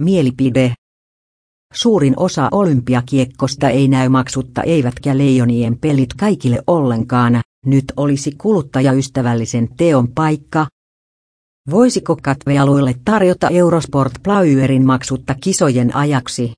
Mielipide. Suurin osa olympiakiekkosta ei näy maksutta eivätkä leijonien pelit kaikille ollenkaan, nyt olisi kuluttajaystävällisen teon paikka. Voisiko katvealuille tarjota Eurosport Playerin maksutta kisojen ajaksi?